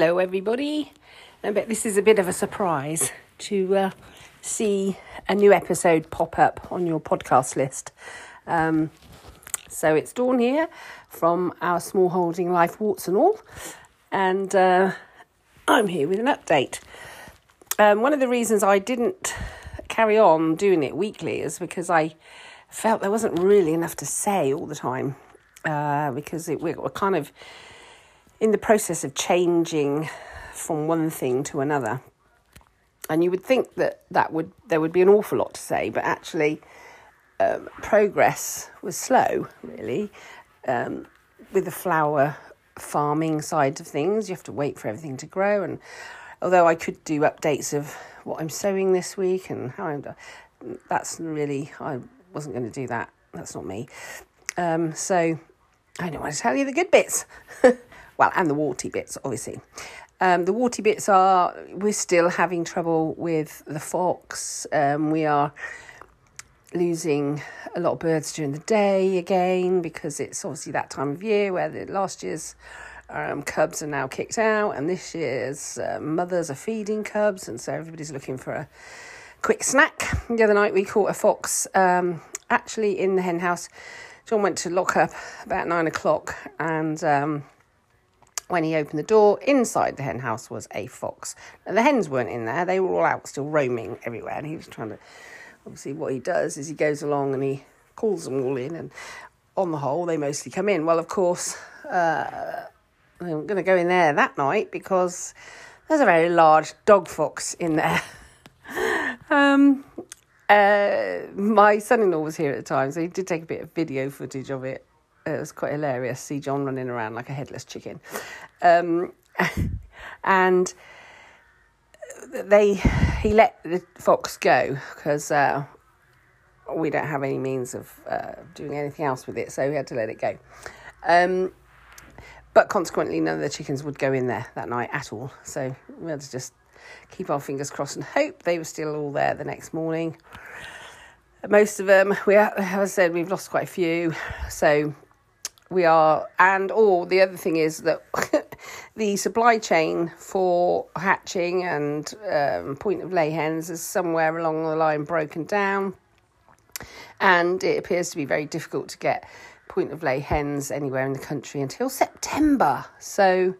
Hello, everybody. I bet this is a bit of a surprise to uh, see a new episode pop up on your podcast list. Um, so it's Dawn here from our small holding life, warts and all, and uh, I'm here with an update. Um, one of the reasons I didn't carry on doing it weekly is because I felt there wasn't really enough to say all the time uh, because it, we're kind of in the process of changing from one thing to another. And you would think that that would there would be an awful lot to say, but actually, um, progress was slow. Really, um, with the flower farming side of things, you have to wait for everything to grow. And although I could do updates of what I'm sowing this week and how I'm, that's really I wasn't going to do that. That's not me. Um, so I don't want to tell you the good bits. well, and the warty bits, obviously. Um, the warty bits are we're still having trouble with the fox. Um, we are losing a lot of birds during the day again because it's obviously that time of year where the last year's um, cubs are now kicked out and this year's uh, mothers are feeding cubs and so everybody's looking for a quick snack. The other night we caught a fox um, actually in the hen house. John went to lock up about nine o'clock and um, when he opened the door, inside the hen house was a fox. Now, the hens weren't in there, they were all out still roaming everywhere. And he was trying to, obviously, what he does is he goes along and he calls them all in. And on the whole, they mostly come in. Well, of course, uh, I'm going to go in there that night because there's a very large dog fox in there. um, uh, my son in law was here at the time, so he did take a bit of video footage of it it was quite hilarious. See John running around like a headless chicken, um, and they he let the fox go because uh, we don't have any means of uh, doing anything else with it, so we had to let it go. Um, but consequently, none of the chickens would go in there that night at all. So we had to just keep our fingers crossed and hope they were still all there the next morning. Most of them, we as I said, we've lost quite a few. So we are, and or the other thing is that the supply chain for hatching and um, point of lay hens is somewhere along the line broken down, and it appears to be very difficult to get point of lay hens anywhere in the country until September. So,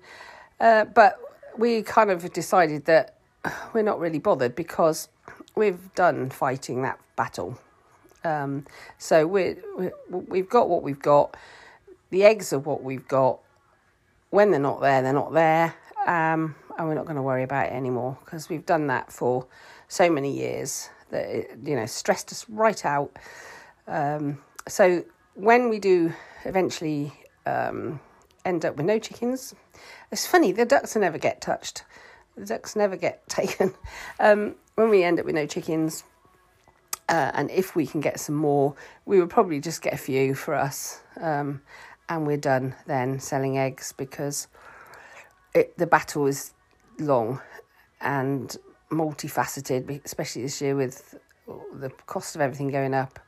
uh, but we kind of decided that we're not really bothered because we've done fighting that battle. Um, so we we've got what we've got the eggs are what we've got. When they're not there, they're not there. Um, and we're not going to worry about it anymore because we've done that for so many years that it, you know stressed us right out. Um, so when we do eventually um, end up with no chickens, it's funny the ducks never get touched. The ducks never get taken. Um, when we end up with no chickens, uh, and if we can get some more, we would probably just get a few for us. Um, and we're done then selling eggs because it, the battle is long and multifaceted, especially this year with the cost of everything going up.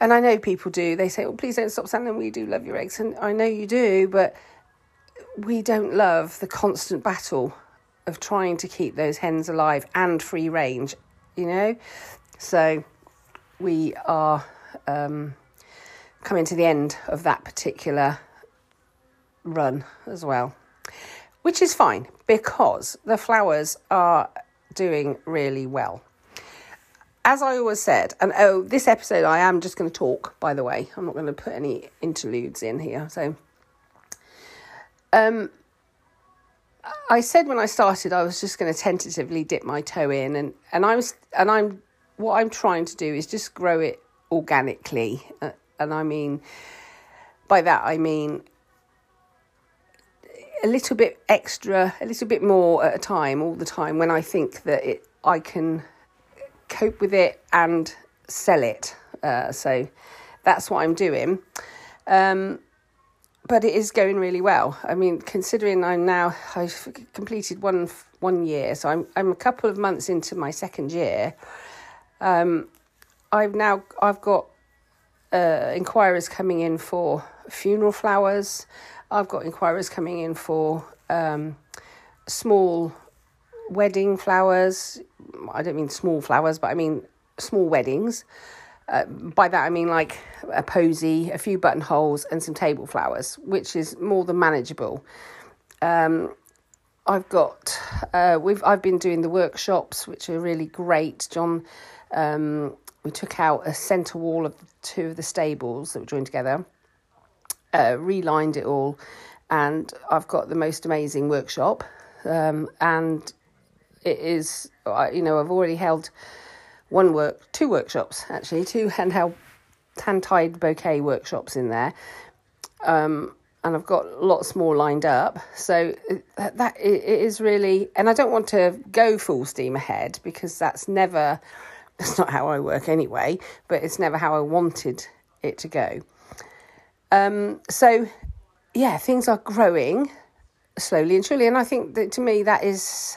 And I know people do. They say, "Oh, please don't stop selling them. We do love your eggs," and I know you do, but we don't love the constant battle of trying to keep those hens alive and free range. You know, so we are. Um, coming to the end of that particular run as well, which is fine because the flowers are doing really well. As I always said, and oh, this episode I am just going to talk, by the way. I'm not going to put any interludes in here. So, um, I said when I started I was just going to tentatively dip my toe in, and and I was and I'm what I'm trying to do is just grow it organically uh, and I mean, by that I mean a little bit extra, a little bit more at a time, all the time, when I think that it, I can cope with it and sell it. Uh, so that's what I'm doing. Um, but it is going really well. I mean, considering I'm now I've completed one one year, so I'm I'm a couple of months into my second year. Um, I've now I've got uh, inquiries coming in for funeral flowers. I've got inquiries coming in for um, small wedding flowers. I don't mean small flowers, but I mean small weddings. Uh, by that I mean like a posy, a few buttonholes, and some table flowers, which is more than manageable. Um, I've got uh, we've I've been doing the workshops, which are really great. John, um, we took out a centre wall of two of the stables that were joined together, uh, relined it all, and I've got the most amazing workshop. Um, and it is, you know, I've already held one work, two workshops actually, two hand held, hand tied bouquet workshops in there. Um, and I've got lots more lined up. So that, that it is really, and I don't want to go full steam ahead because that's never, that's not how I work anyway, but it's never how I wanted it to go. Um, so yeah, things are growing slowly and surely. And I think that to me, that is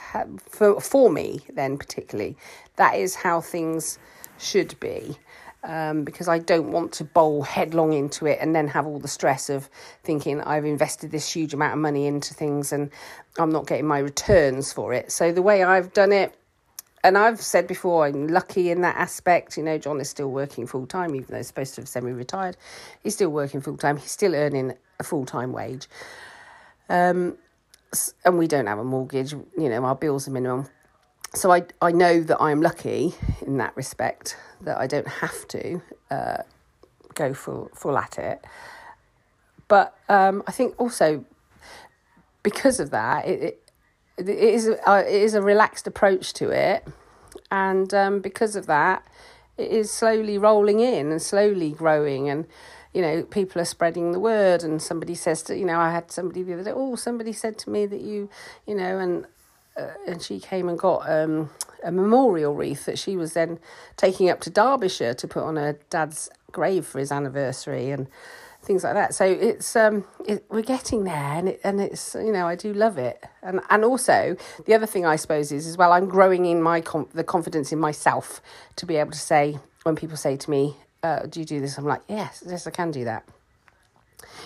for, for me, then particularly, that is how things should be. Um, because I don't want to bowl headlong into it and then have all the stress of thinking I've invested this huge amount of money into things and I'm not getting my returns for it. So the way I've done it, and I've said before, I'm lucky in that aspect. You know, John is still working full time, even though he's supposed to have semi retired. He's still working full time. He's still earning a full time wage. Um, and we don't have a mortgage, you know, our bills are minimum. So I, I know that I'm lucky in that respect, that I don't have to uh, go full, full at it. But um, I think also because of that, it, it, it is uh, it is a relaxed approach to it, and um, because of that, it is slowly rolling in and slowly growing. And you know, people are spreading the word, and somebody says to, you know, I had somebody the other day, oh, somebody said to me that you, you know, and uh, and she came and got um, a memorial wreath that she was then taking up to Derbyshire to put on her dad's grave for his anniversary. And things like that. So it's um, it, we're getting there, and it, and it's you know I do love it, and and also the other thing I suppose is as well I'm growing in my com- the confidence in myself to be able to say when people say to me, uh, do you do this? I'm like, yes, yes, I can do that.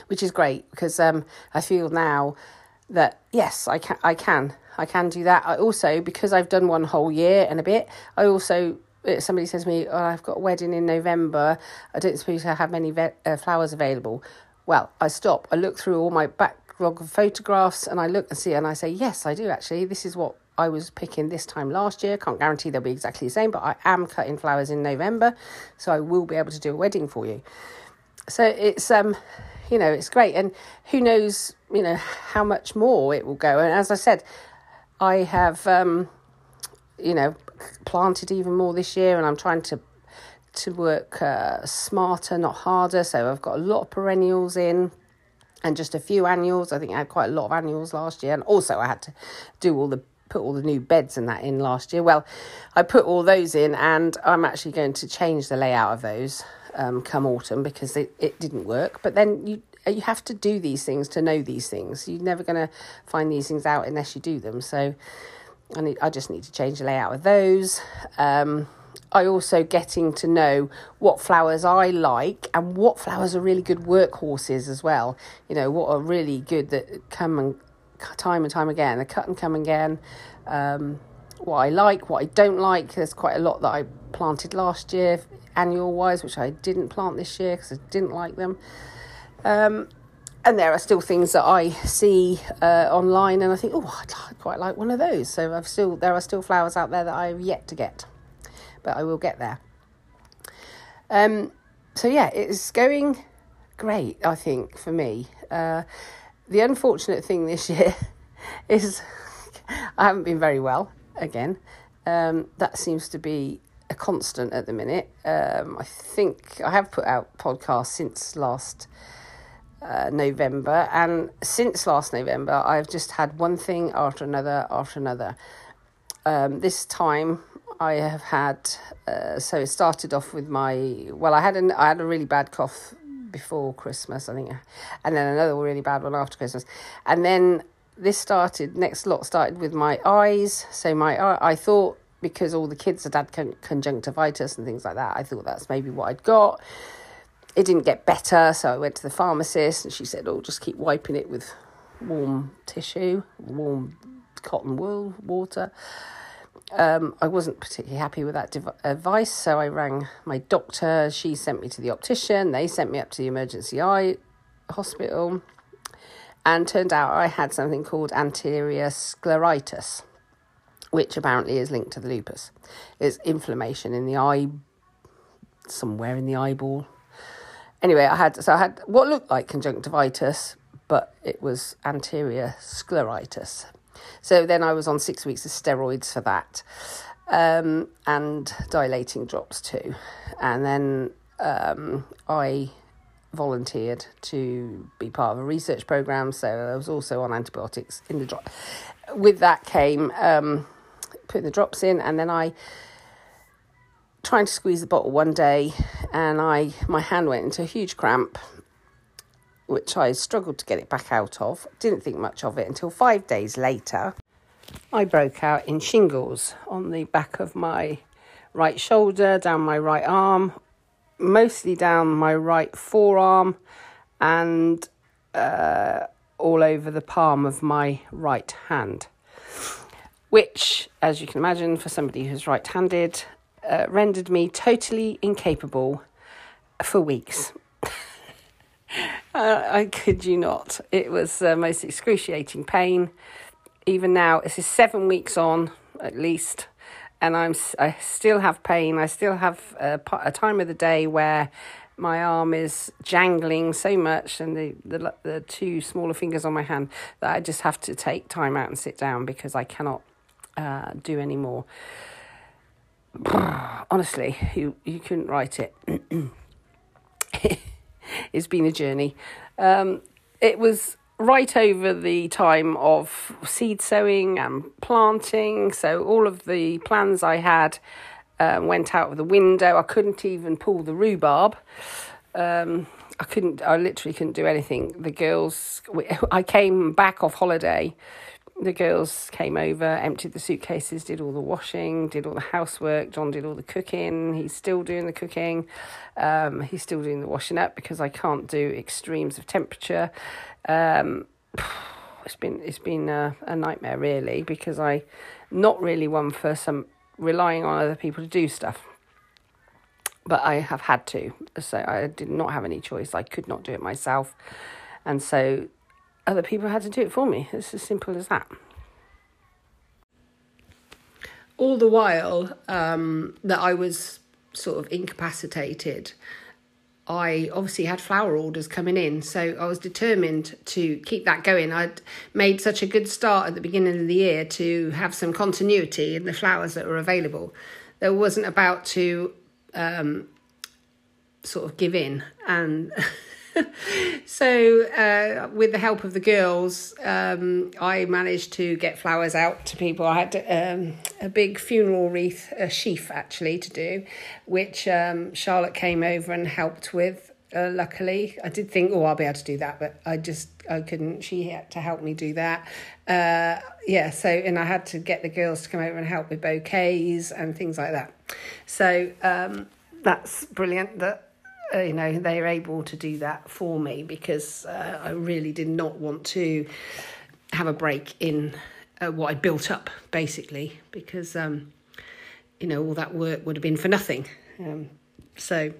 Which is great because um, I feel now that yes, I can, I can, I can do that. I also because I've done one whole year and a bit. I also somebody says to me, oh, I've got a wedding in November. I don't suppose I have many ve- uh, flowers available. Well, I stop. I look through all my backlog of photographs and I look and see, and I say, yes, I do actually. This is what I was picking this time last year. Can't guarantee they'll be exactly the same, but I am cutting flowers in November, so I will be able to do a wedding for you. So it's um, you know, it's great, and who knows, you know, how much more it will go. And as I said, I have um, you know, planted even more this year, and I'm trying to to work uh, smarter, not harder. So I've got a lot of perennials in and just a few annuals. I think I had quite a lot of annuals last year, and also I had to do all the put all the new beds and that in last year. Well, I put all those in, and I'm actually going to change the layout of those um, come autumn because it, it didn't work. But then you you have to do these things to know these things. You're never going to find these things out unless you do them. So I need, I just need to change the layout of those. Um, I also getting to know what flowers I like and what flowers are really good workhorses as well. You know, what are really good that come and time and time again. I cut and come again. Um, what I like, what I don't like. There's quite a lot that I planted last year, annual wise, which I didn't plant this year because I didn't like them. Um, and there are still things that I see uh, online, and I think, oh, I'd quite like one of those. So I've still there are still flowers out there that I've yet to get, but I will get there. Um, so yeah, it's going great. I think for me. Uh, the unfortunate thing this year is I haven't been very well again. Um, that seems to be a constant at the minute. Um, I think I have put out podcasts since last uh, November, and since last November, I've just had one thing after another after another. Um, this time, I have had uh, so it started off with my well, I had an I had a really bad cough before Christmas, I think, and then another really bad one after Christmas, and then this started. Next lot started with my eyes. So my I thought because all the kids had had con- conjunctivitis and things like that, I thought that's maybe what I'd got. It didn't get better, so I went to the pharmacist, and she said, "Oh, just keep wiping it with warm tissue, warm cotton wool water. Um, I wasn't particularly happy with that dev- advice, so I rang my doctor. She sent me to the optician. They sent me up to the emergency eye hospital, and turned out I had something called anterior scleritis, which apparently is linked to the lupus. It's inflammation in the eye, somewhere in the eyeball. Anyway, I had so I had what looked like conjunctivitis, but it was anterior scleritis. So then I was on six weeks of steroids for that, um, and dilating drops too. And then um, I volunteered to be part of a research program, so I was also on antibiotics in the drop. With that came um, putting the drops in, and then I trying to squeeze the bottle one day, and I my hand went into a huge cramp, which I struggled to get it back out of. Didn't think much of it until five days later. I broke out in shingles on the back of my right shoulder, down my right arm, mostly down my right forearm, and uh, all over the palm of my right hand. Which, as you can imagine, for somebody who's right handed, uh, rendered me totally incapable for weeks. uh, I kid you not. It was uh, most excruciating pain. Even now, this is seven weeks on at least, and I'm I still have pain. I still have a, a time of the day where my arm is jangling so much, and the, the the two smaller fingers on my hand that I just have to take time out and sit down because I cannot uh, do any more. Honestly, you you couldn't write it. it's been a journey. Um, it was right over the time of seed sowing and planting, so all of the plans I had um, went out of the window. I couldn't even pull the rhubarb. Um, I couldn't. I literally couldn't do anything. The girls. I came back off holiday the girls came over, emptied the suitcases, did all the washing, did all the housework. John did all the cooking. He's still doing the cooking. Um, he's still doing the washing up because I can't do extremes of temperature. Um, it's been it's been a, a nightmare really because I not really one for some relying on other people to do stuff. But I have had to, so I did not have any choice. I could not do it myself, and so other people had to do it for me. It's as simple as that. All the while um, that I was sort of incapacitated, I obviously had flower orders coming in, so I was determined to keep that going. I'd made such a good start at the beginning of the year to have some continuity in the flowers that were available. There wasn't about to um, sort of give in and so, uh, with the help of the girls, um, I managed to get flowers out to people. I had um, a big funeral wreath, a sheaf actually, to do, which um, Charlotte came over and helped with. Uh, luckily, I did think, oh, I'll be able to do that, but I just I couldn't. She had to help me do that. Uh, yeah, so and I had to get the girls to come over and help with bouquets and things like that. So um, that's brilliant. That you know, they are able to do that for me because uh, I really did not want to have a break in uh, what I built up, basically, because, um, you know, all that work would have been for nothing. Um, so,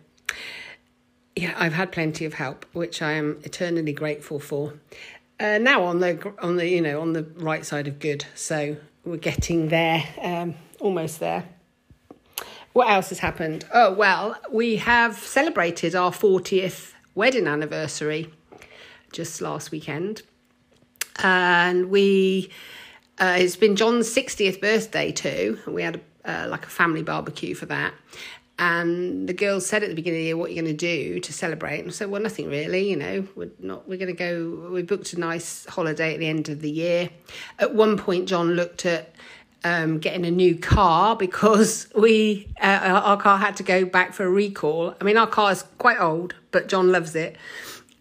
yeah, I've had plenty of help, which I am eternally grateful for. Uh, now on the on the you know on the right side of good, so we're getting there, um, almost there. What else has happened? Oh, well, we have celebrated our 40th wedding anniversary just last weekend. And we, uh, it's been John's 60th birthday too. We had a, uh, like a family barbecue for that. And the girls said at the beginning of the year, "What are you going to do to celebrate?" And I said, "Well, nothing really. You know, we're not. We're going to go. We booked a nice holiday at the end of the year." At one point, John looked at um, getting a new car because we uh, our car had to go back for a recall. I mean, our car is quite old, but John loves it,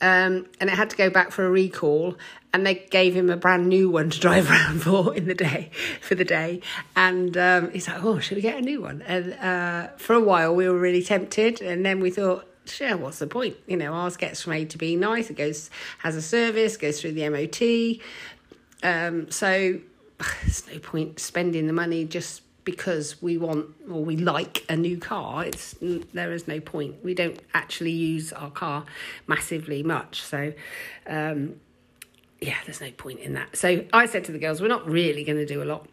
um, and it had to go back for a recall. And they gave him a brand new one to drive around for in the day for the day. And um, he's like, "Oh, should we get a new one?" And uh, for a while, we were really tempted, and then we thought, sure, what's the point? You know, ours gets from A to B nice. It goes, has a service, goes through the MOT. Um, so there's no point spending the money just because we want or we like a new car. It's there is no point. We don't actually use our car massively much. So um, yeah there's no point in that. So i said to the girls we're not really going to do a lot.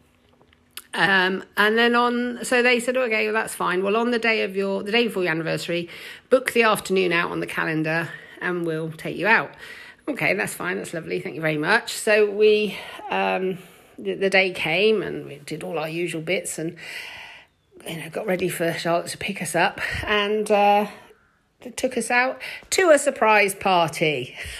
Um, and then on so they said okay well that's fine. Well on the day of your the day before your anniversary book the afternoon out on the calendar and we'll take you out. Okay that's fine. That's lovely. Thank you very much. So we um, the, the day came and we did all our usual bits and you know got ready for Charlotte to pick us up and uh, took us out to a surprise party.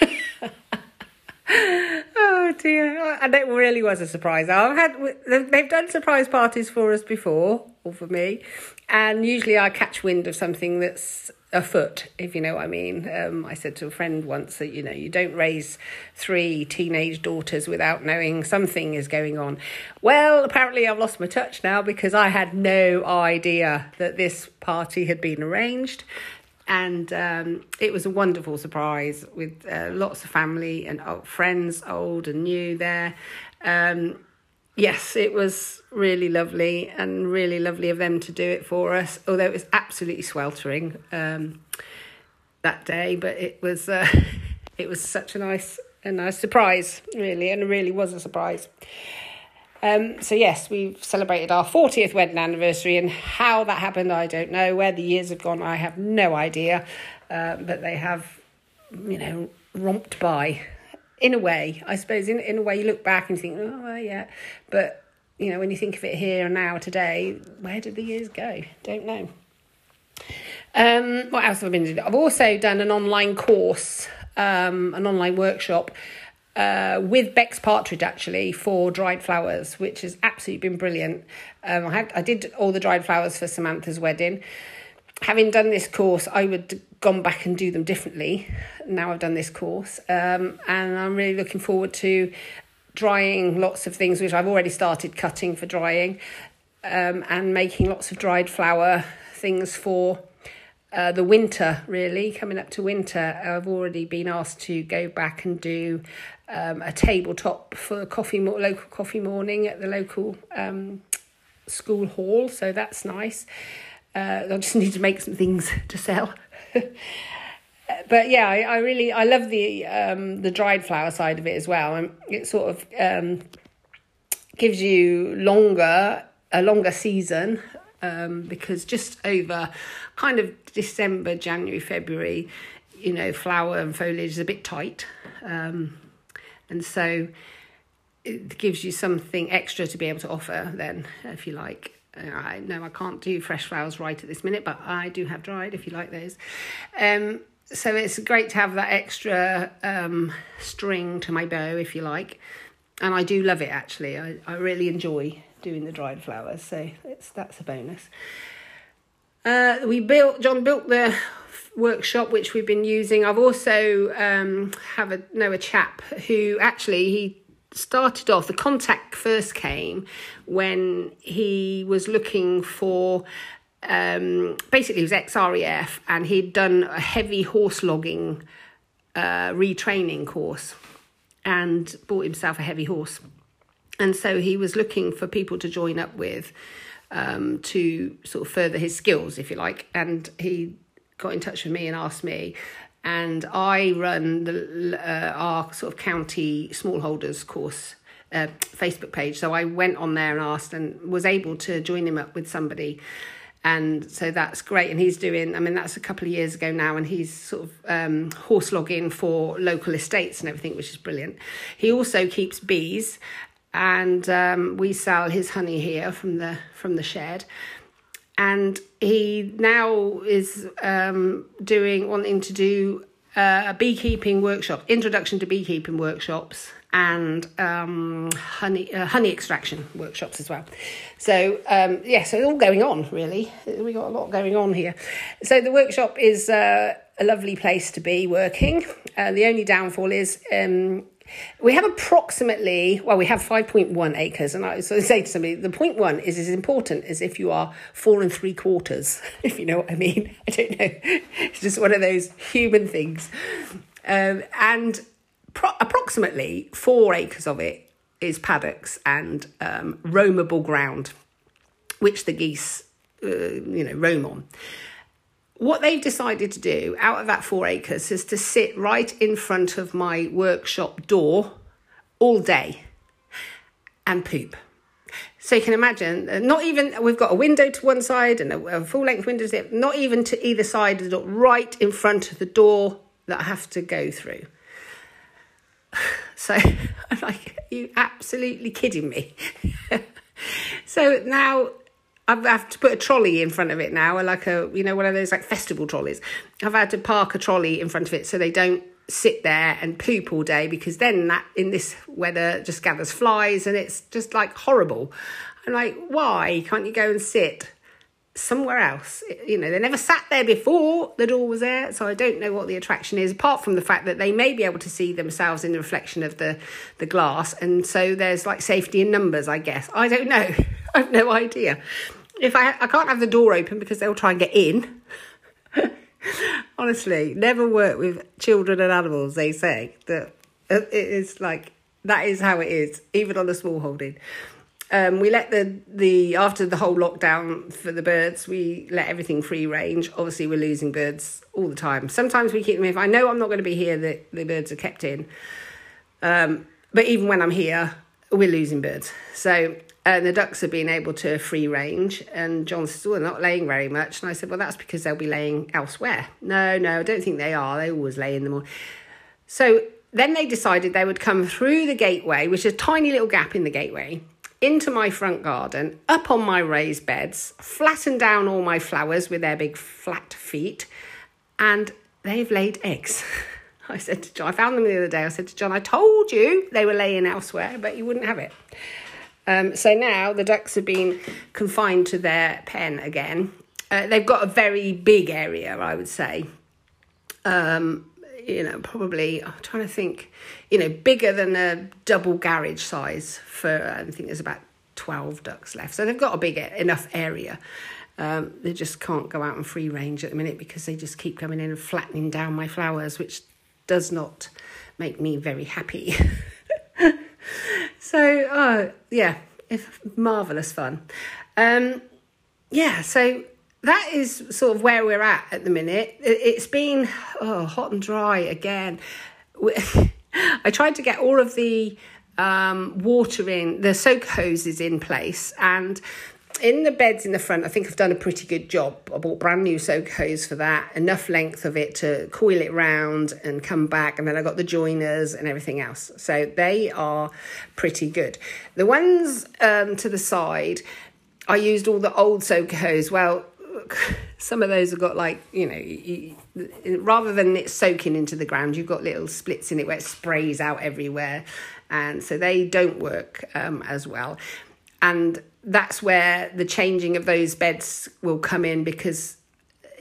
oh dear! And it really was a surprise. I've had they've done surprise parties for us before, or for me, and usually I catch wind of something that's afoot, if you know what I mean. Um, I said to a friend once that, you know, you don't raise three teenage daughters without knowing something is going on. Well, apparently I've lost my touch now because I had no idea that this party had been arranged. And um, it was a wonderful surprise with uh, lots of family and friends, old and new, there. Um, yes, it was really lovely and really lovely of them to do it for us. Although it was absolutely sweltering um, that day, but it was uh, it was such a nice a nice surprise, really, and it really was a surprise. Um, so yes, we've celebrated our 40th wedding anniversary, and how that happened, I don't know. Where the years have gone, I have no idea. Uh, but they have, you know, romped by in a way, I suppose, in, in a way, you look back and think, oh, well, yeah. But, you know, when you think of it here and now, today, where did the years go? Don't know. Um, what else have I been doing? I've also done an online course, um, an online workshop uh, with Bex Partridge actually for dried flowers, which has absolutely been brilliant. Um, I had I did all the dried flowers for Samantha's wedding. Having done this course, I would gone back and do them differently. Now I've done this course, um, and I'm really looking forward to drying lots of things which I've already started cutting for drying, um, and making lots of dried flower things for uh, the winter. Really coming up to winter, I've already been asked to go back and do um, a tabletop for coffee more local coffee morning at the local um, school hall. So that's nice. Uh, I just need to make some things to sell. but yeah, I, I, really I love the um, the dried flower side of it as well, and it sort of um, gives you longer a longer season um, because just over kind of December, January, February, you know, flower and foliage is a bit tight, um, and so it gives you something extra to be able to offer then, if you like. I know I can't do fresh flowers right at this minute, but I do have dried if you like those. Um, so it's great to have that extra um, string to my bow, if you like. And I do love it actually. I, I really enjoy doing the dried flowers, so it's that's a bonus. Uh, we built John built the workshop which we've been using. I've also um, have a know a chap who actually he started off, the contact first came when he was looking for um, basically he was ex and he'd done a heavy horse logging uh, retraining course and bought himself a heavy horse. And so he was looking for people to join up with um, to sort of further his skills, if you like. And he got in touch with me and asked me and I run the uh, our sort of county smallholders course uh, Facebook page. So I went on there and asked, and was able to join him up with somebody. And so that's great. And he's doing, I mean, that's a couple of years ago now, and he's sort of um, horse logging for local estates and everything, which is brilliant. He also keeps bees, and um, we sell his honey here from the from the shed and he now is um, doing wanting to do uh, a beekeeping workshop, introduction to beekeeping workshops, and um, honey uh, honey extraction workshops as well. So um, yeah, so it's all going on really. We got a lot going on here. So the workshop is uh, a lovely place to be working. Uh, the only downfall is um, we have approximately, well, we have 5.1 acres. And I so say to somebody, the point one is as important as if you are four and three quarters, if you know what I mean. I don't know. It's just one of those human things. Um, and pro- approximately four acres of it is paddocks and um, roamable ground, which the geese, uh, you know, roam on. What they've decided to do out of that four acres is to sit right in front of my workshop door all day and poop. So you can imagine, uh, not even, we've got a window to one side and a, full length window, not even to either side of the door, right in front of the door that I have to go through. So I'm like, are you absolutely kidding me? so now I have to put a trolley in front of it now, like a, you know, one of those like festival trolleys. I've had to park a trolley in front of it so they don't sit there and poop all day because then that in this weather just gathers flies and it's just like horrible. I'm like, why can't you go and sit somewhere else? You know, they never sat there before the door was there, so I don't know what the attraction is, apart from the fact that they may be able to see themselves in the reflection of the, the glass, and so there's like safety in numbers, I guess. I don't know. I have no idea. If I I can't have the door open because they'll try and get in. Honestly, never work with children and animals, they say. That it is like that is how it is, even on a small holding. Um, we let the the after the whole lockdown for the birds, we let everything free range. Obviously, we're losing birds all the time. Sometimes we keep them. If I know I'm not going to be here, the the birds are kept in. Um, but even when I'm here, we're losing birds. So and the ducks are being able to free range. And John says, "Well, they're not laying very much." And I said, "Well, that's because they'll be laying elsewhere." No, no, I don't think they are. They always lay in the morning. So then they decided they would come through the gateway, which is a tiny little gap in the gateway, into my front garden, up on my raised beds, flatten down all my flowers with their big flat feet, and they've laid eggs. I said to John, I found them the other day. I said to John, I told you they were laying elsewhere, but you wouldn't have it. Um, so now the ducks have been confined to their pen again. Uh, they've got a very big area, I would say. Um, you know, probably, I'm trying to think, you know, bigger than a double garage size for, I think there's about 12 ducks left. So they've got a big enough area. Um, they just can't go out and free range at the minute because they just keep coming in and flattening down my flowers, which does not make me very happy. so, uh, yeah, marvelous fun. Um, yeah, so that is sort of where we're at at the minute. It's been oh, hot and dry again. I tried to get all of the um, water in, the soak hoses in place, and in the beds in the front, I think I've done a pretty good job. I bought brand new soak hose for that, enough length of it to coil it round and come back, and then I got the joiners and everything else. So they are pretty good. The ones um, to the side, I used all the old soak hose. Well, some of those have got like you know rather than it soaking into the ground you've got little splits in it where it sprays out everywhere and so they don't work um, as well and that's where the changing of those beds will come in because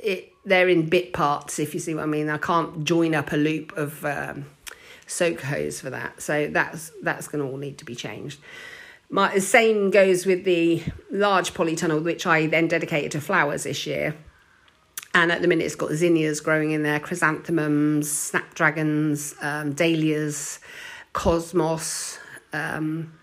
it they're in bit parts if you see what i mean. I can't join up a loop of um, soak hose for that. So that's that's going to all need to be changed. My the same goes with the large polytunnel which i then dedicated to flowers this year. And at the minute it's got zinnias growing in there chrysanthemums snapdragons um, dahlias cosmos um,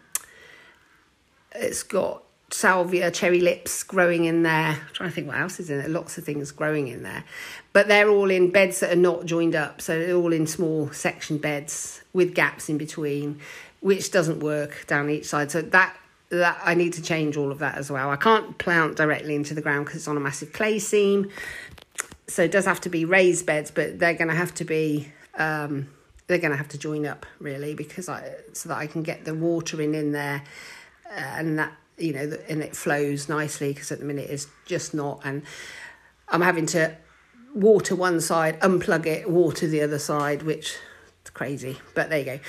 it's got salvia, cherry lips growing in there. I'm trying to think what else is in there. Lots of things growing in there. But they're all in beds that are not joined up. So they're all in small section beds with gaps in between, which doesn't work down each side. So that that I need to change all of that as well. I can't plant directly into the ground because it's on a massive clay seam. So it does have to be raised beds, but they're going to have to be um, they're going to have to join up really because I so that I can get the water in in there and that you know and it flows nicely because at the minute it's just not and I'm having to water one side unplug it water the other side which is crazy but there you go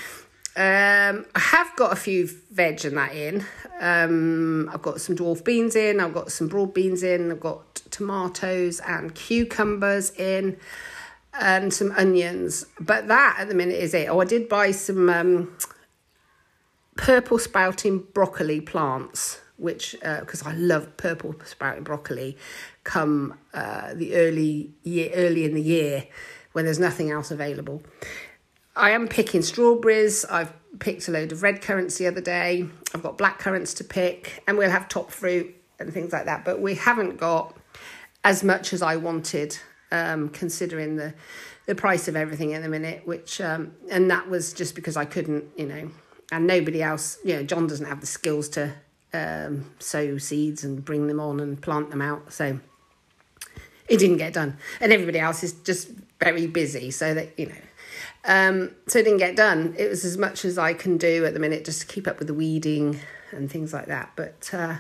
um, I have got a few veg and that in. Um, I've got some dwarf beans in. I've got some broad beans in. I've got tomatoes and cucumbers in, and some onions. But that at the minute is it. Oh, I did buy some um, purple sprouting broccoli plants, which because uh, I love purple sprouting broccoli, come uh, the early year, early in the year when there's nothing else available. I am picking strawberries. I've picked a load of red currants the other day. I've got black currants to pick, and we'll have top fruit and things like that. But we haven't got as much as I wanted, um, considering the the price of everything in the minute. Which um, and that was just because I couldn't, you know, and nobody else. You know, John doesn't have the skills to um, sow seeds and bring them on and plant them out. So it didn't get done, and everybody else is just very busy. So that you know. Um, so it didn't get done. It was as much as I can do at the minute just to keep up with the weeding and things like that. But uh,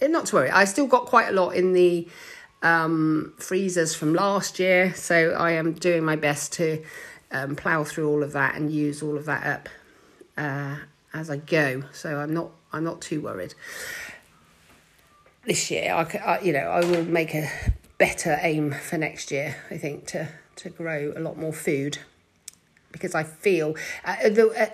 not to worry, I still got quite a lot in the um, freezers from last year. So I am doing my best to um, plough through all of that and use all of that up uh, as I go. So I'm not I'm not too worried. This year, I, I you know I will make a better aim for next year. I think to to grow a lot more food because I feel uh, the, uh,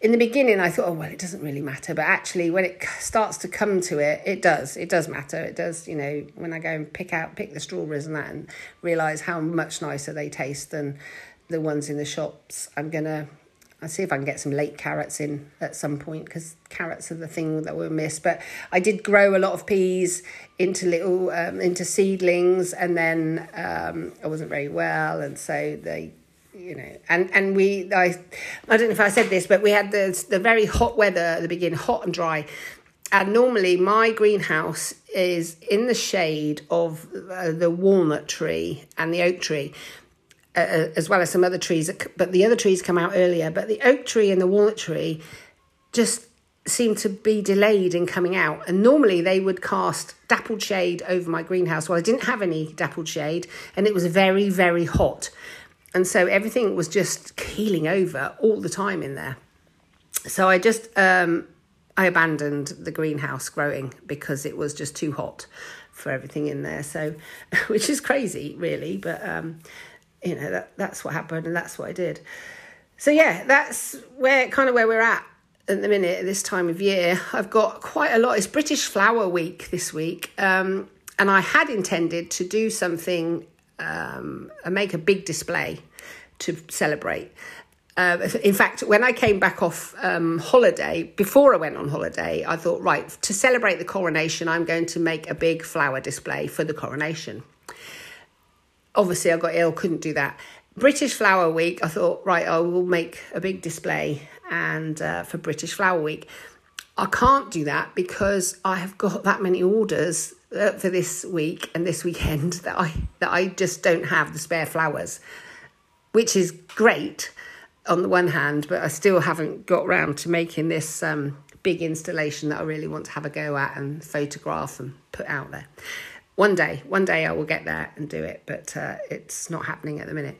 in the beginning I thought, oh well, it doesn't really matter, but actually when it starts to come to it, it does. It does matter. It does. You know, when I go and pick out pick the strawberries and that, and realize how much nicer they taste than the ones in the shops, I'm gonna. I'll see if I can get some late carrots in at some point because carrots are the thing that we'll miss. But I did grow a lot of peas into little um, into seedlings, and then um, I wasn't very well, and so they you know, and and we I I don't know if I said this, but we had the the very hot weather at the beginning, hot and dry. And normally, my greenhouse is in the shade of uh, the walnut tree and the oak tree, uh, uh as well as some other trees. But the other trees come out earlier. But the oak tree and the walnut tree just seem to be delayed in coming out. And normally, they would cast dappled shade over my greenhouse. Well, I didn't have any dappled shade, and it was very, very hot. And so everything was just keeling over all the time in there. So I just um, I abandoned the greenhouse growing because it was just too hot for everything in there. So, which is crazy, really, but um, you know that that's what happened, and that's what I did. So yeah, that's where kind of where we're at at the minute at this time of year. I've got quite a lot. It's British Flower Week this week, um, and I had intended to do something um, and make a big display to celebrate. Uh, in fact, when I came back off um, holiday, before I went on holiday, I thought, right, to celebrate the coronation, I'm going to make a big flower display for the coronation. Obviously, I got ill, couldn't do that. British Flower Week, I thought, right, I will make a big display and uh, for British Flower Week. I can't do that because I have got that many orders uh, for this week and this weekend that I that I just don't have the spare flowers, which is great on the one hand, but I still haven't got round to making this um, big installation that I really want to have a go at and photograph and put out there. One day, one day I will get there and do it, but uh, it's not happening at the minute.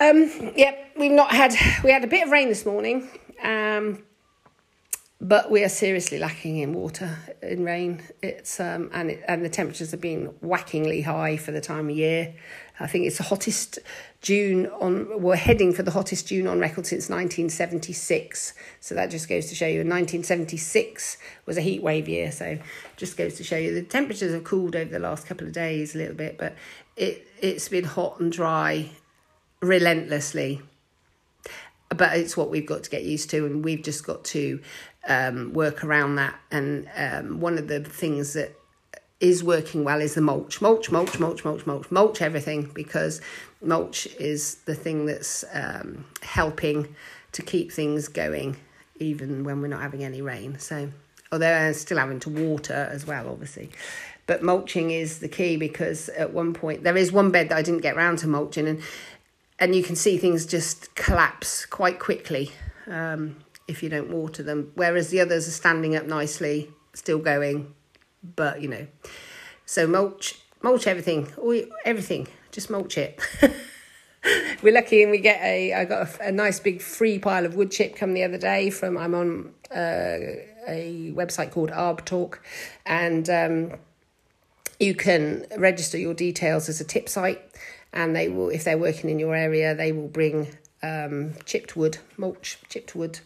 Um, yep, we've not had we had a bit of rain this morning. Um, but we are seriously lacking in water in rain. It's um, and it, and the temperatures have been whackingly high for the time of year. I think it's the hottest June on. We're heading for the hottest June on record since 1976. So that just goes to show you. 1976 was a heat wave year. So just goes to show you the temperatures have cooled over the last couple of days a little bit, but it it's been hot and dry relentlessly but it's what we've got to get used to and we've just got to um, work around that. And um, one of the things that is working well is the mulch. Mulch, mulch, mulch, mulch, mulch, mulch everything because mulch is the thing that's um, helping to keep things going even when we're not having any rain. So, although I'm still having to water as well, obviously. But mulching is the key because at one point there is one bed that I didn't get round to mulching and and you can see things just collapse quite quickly. Um, if you don't water them. Whereas the others are standing up nicely, still going, but you know. So mulch, mulch everything, everything, just mulch it. We're lucky and we get a. I got a, a, nice big free pile of wood chip come the other day from. I'm on uh, a website called Arb Talk, and um, you can register your details as a tip site, and they will, if they're working in your area, they will bring um, chipped wood, mulch, chipped wood,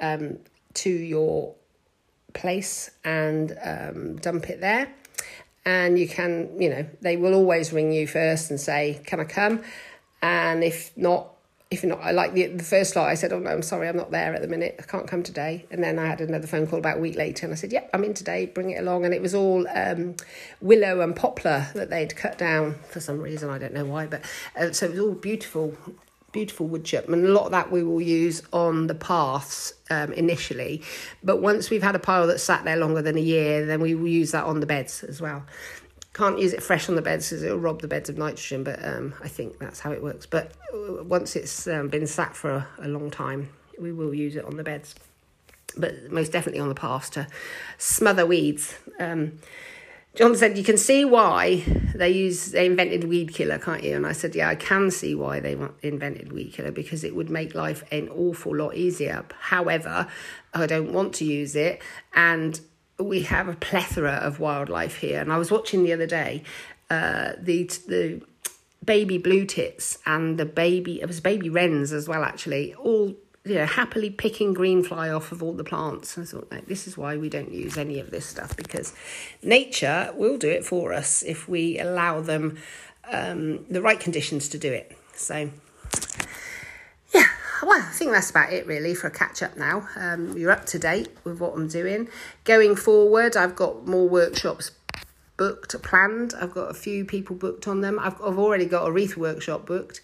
um, to your place and um, dump it there. And you can, you know, they will always ring you first and say, Can I come? And if not, if not, I like the, the first lot, I said, Oh no, I'm sorry, I'm not there at the minute. I can't come today. And then I had another phone call about a week later and I said, Yep, I'm in today, bring it along. And it was all um, willow and poplar that they'd cut down for some reason. I don't know why, but uh, so it was all beautiful beautiful wood chip and a lot of that we will use on the paths um, initially. But once we've had a pile that's sat there longer than a year then we will use that on the beds as well. Can't use it fresh on the beds because it'll rob the beds of nitrogen but um, i think that's how it works. But uh, once it's um, been sat for a, a long time we will use it on the beds. But most definitely on the paths to smother weeds. Um, John said, "You can see why they use they invented weed killer, can't you?" And I said, "Yeah, I can see why they invented weed killer because it would make life an awful lot easier. However, I don't want to use it, and we have a plethora of wildlife here. And I was watching the other day uh, the the baby blue tits and the baby it was baby wrens as well actually all you know, happily picking green fly off of all the plants. I thought, this is why we don't use any of this stuff because nature will do it for us if we allow them um, the right conditions to do it. So, yeah, well, I think that's about it really for a catch up now. Um, you're up to date with what I'm doing. Going forward, I've got more workshops booked, planned. I've got a few people booked on them. I've, I've already got a wreath workshop booked.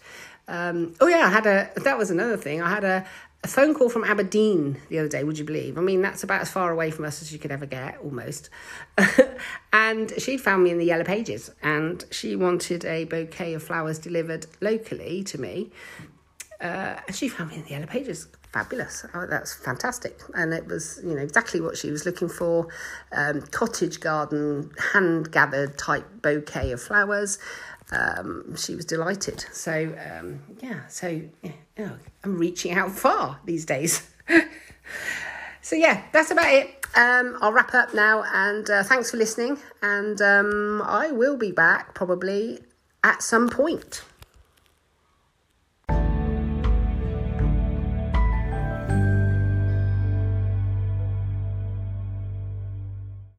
Um, oh yeah, I had a. That was another thing. I had a a phone call from Aberdeen the other day, would you believe? I mean, that's about as far away from us as you could ever get, almost. and she'd found me in the Yellow Pages and she wanted a bouquet of flowers delivered locally to me. Uh, and she found me in the Yellow Pages. Fabulous. Oh, that's fantastic. And it was, you know, exactly what she was looking for um, cottage garden, hand gathered type bouquet of flowers um, she was delighted. So um, yeah, so yeah, I'm reaching out far these days. so yeah, that's about it. Um, I'll wrap up now, and uh, thanks for listening. And um, I will be back probably at some point.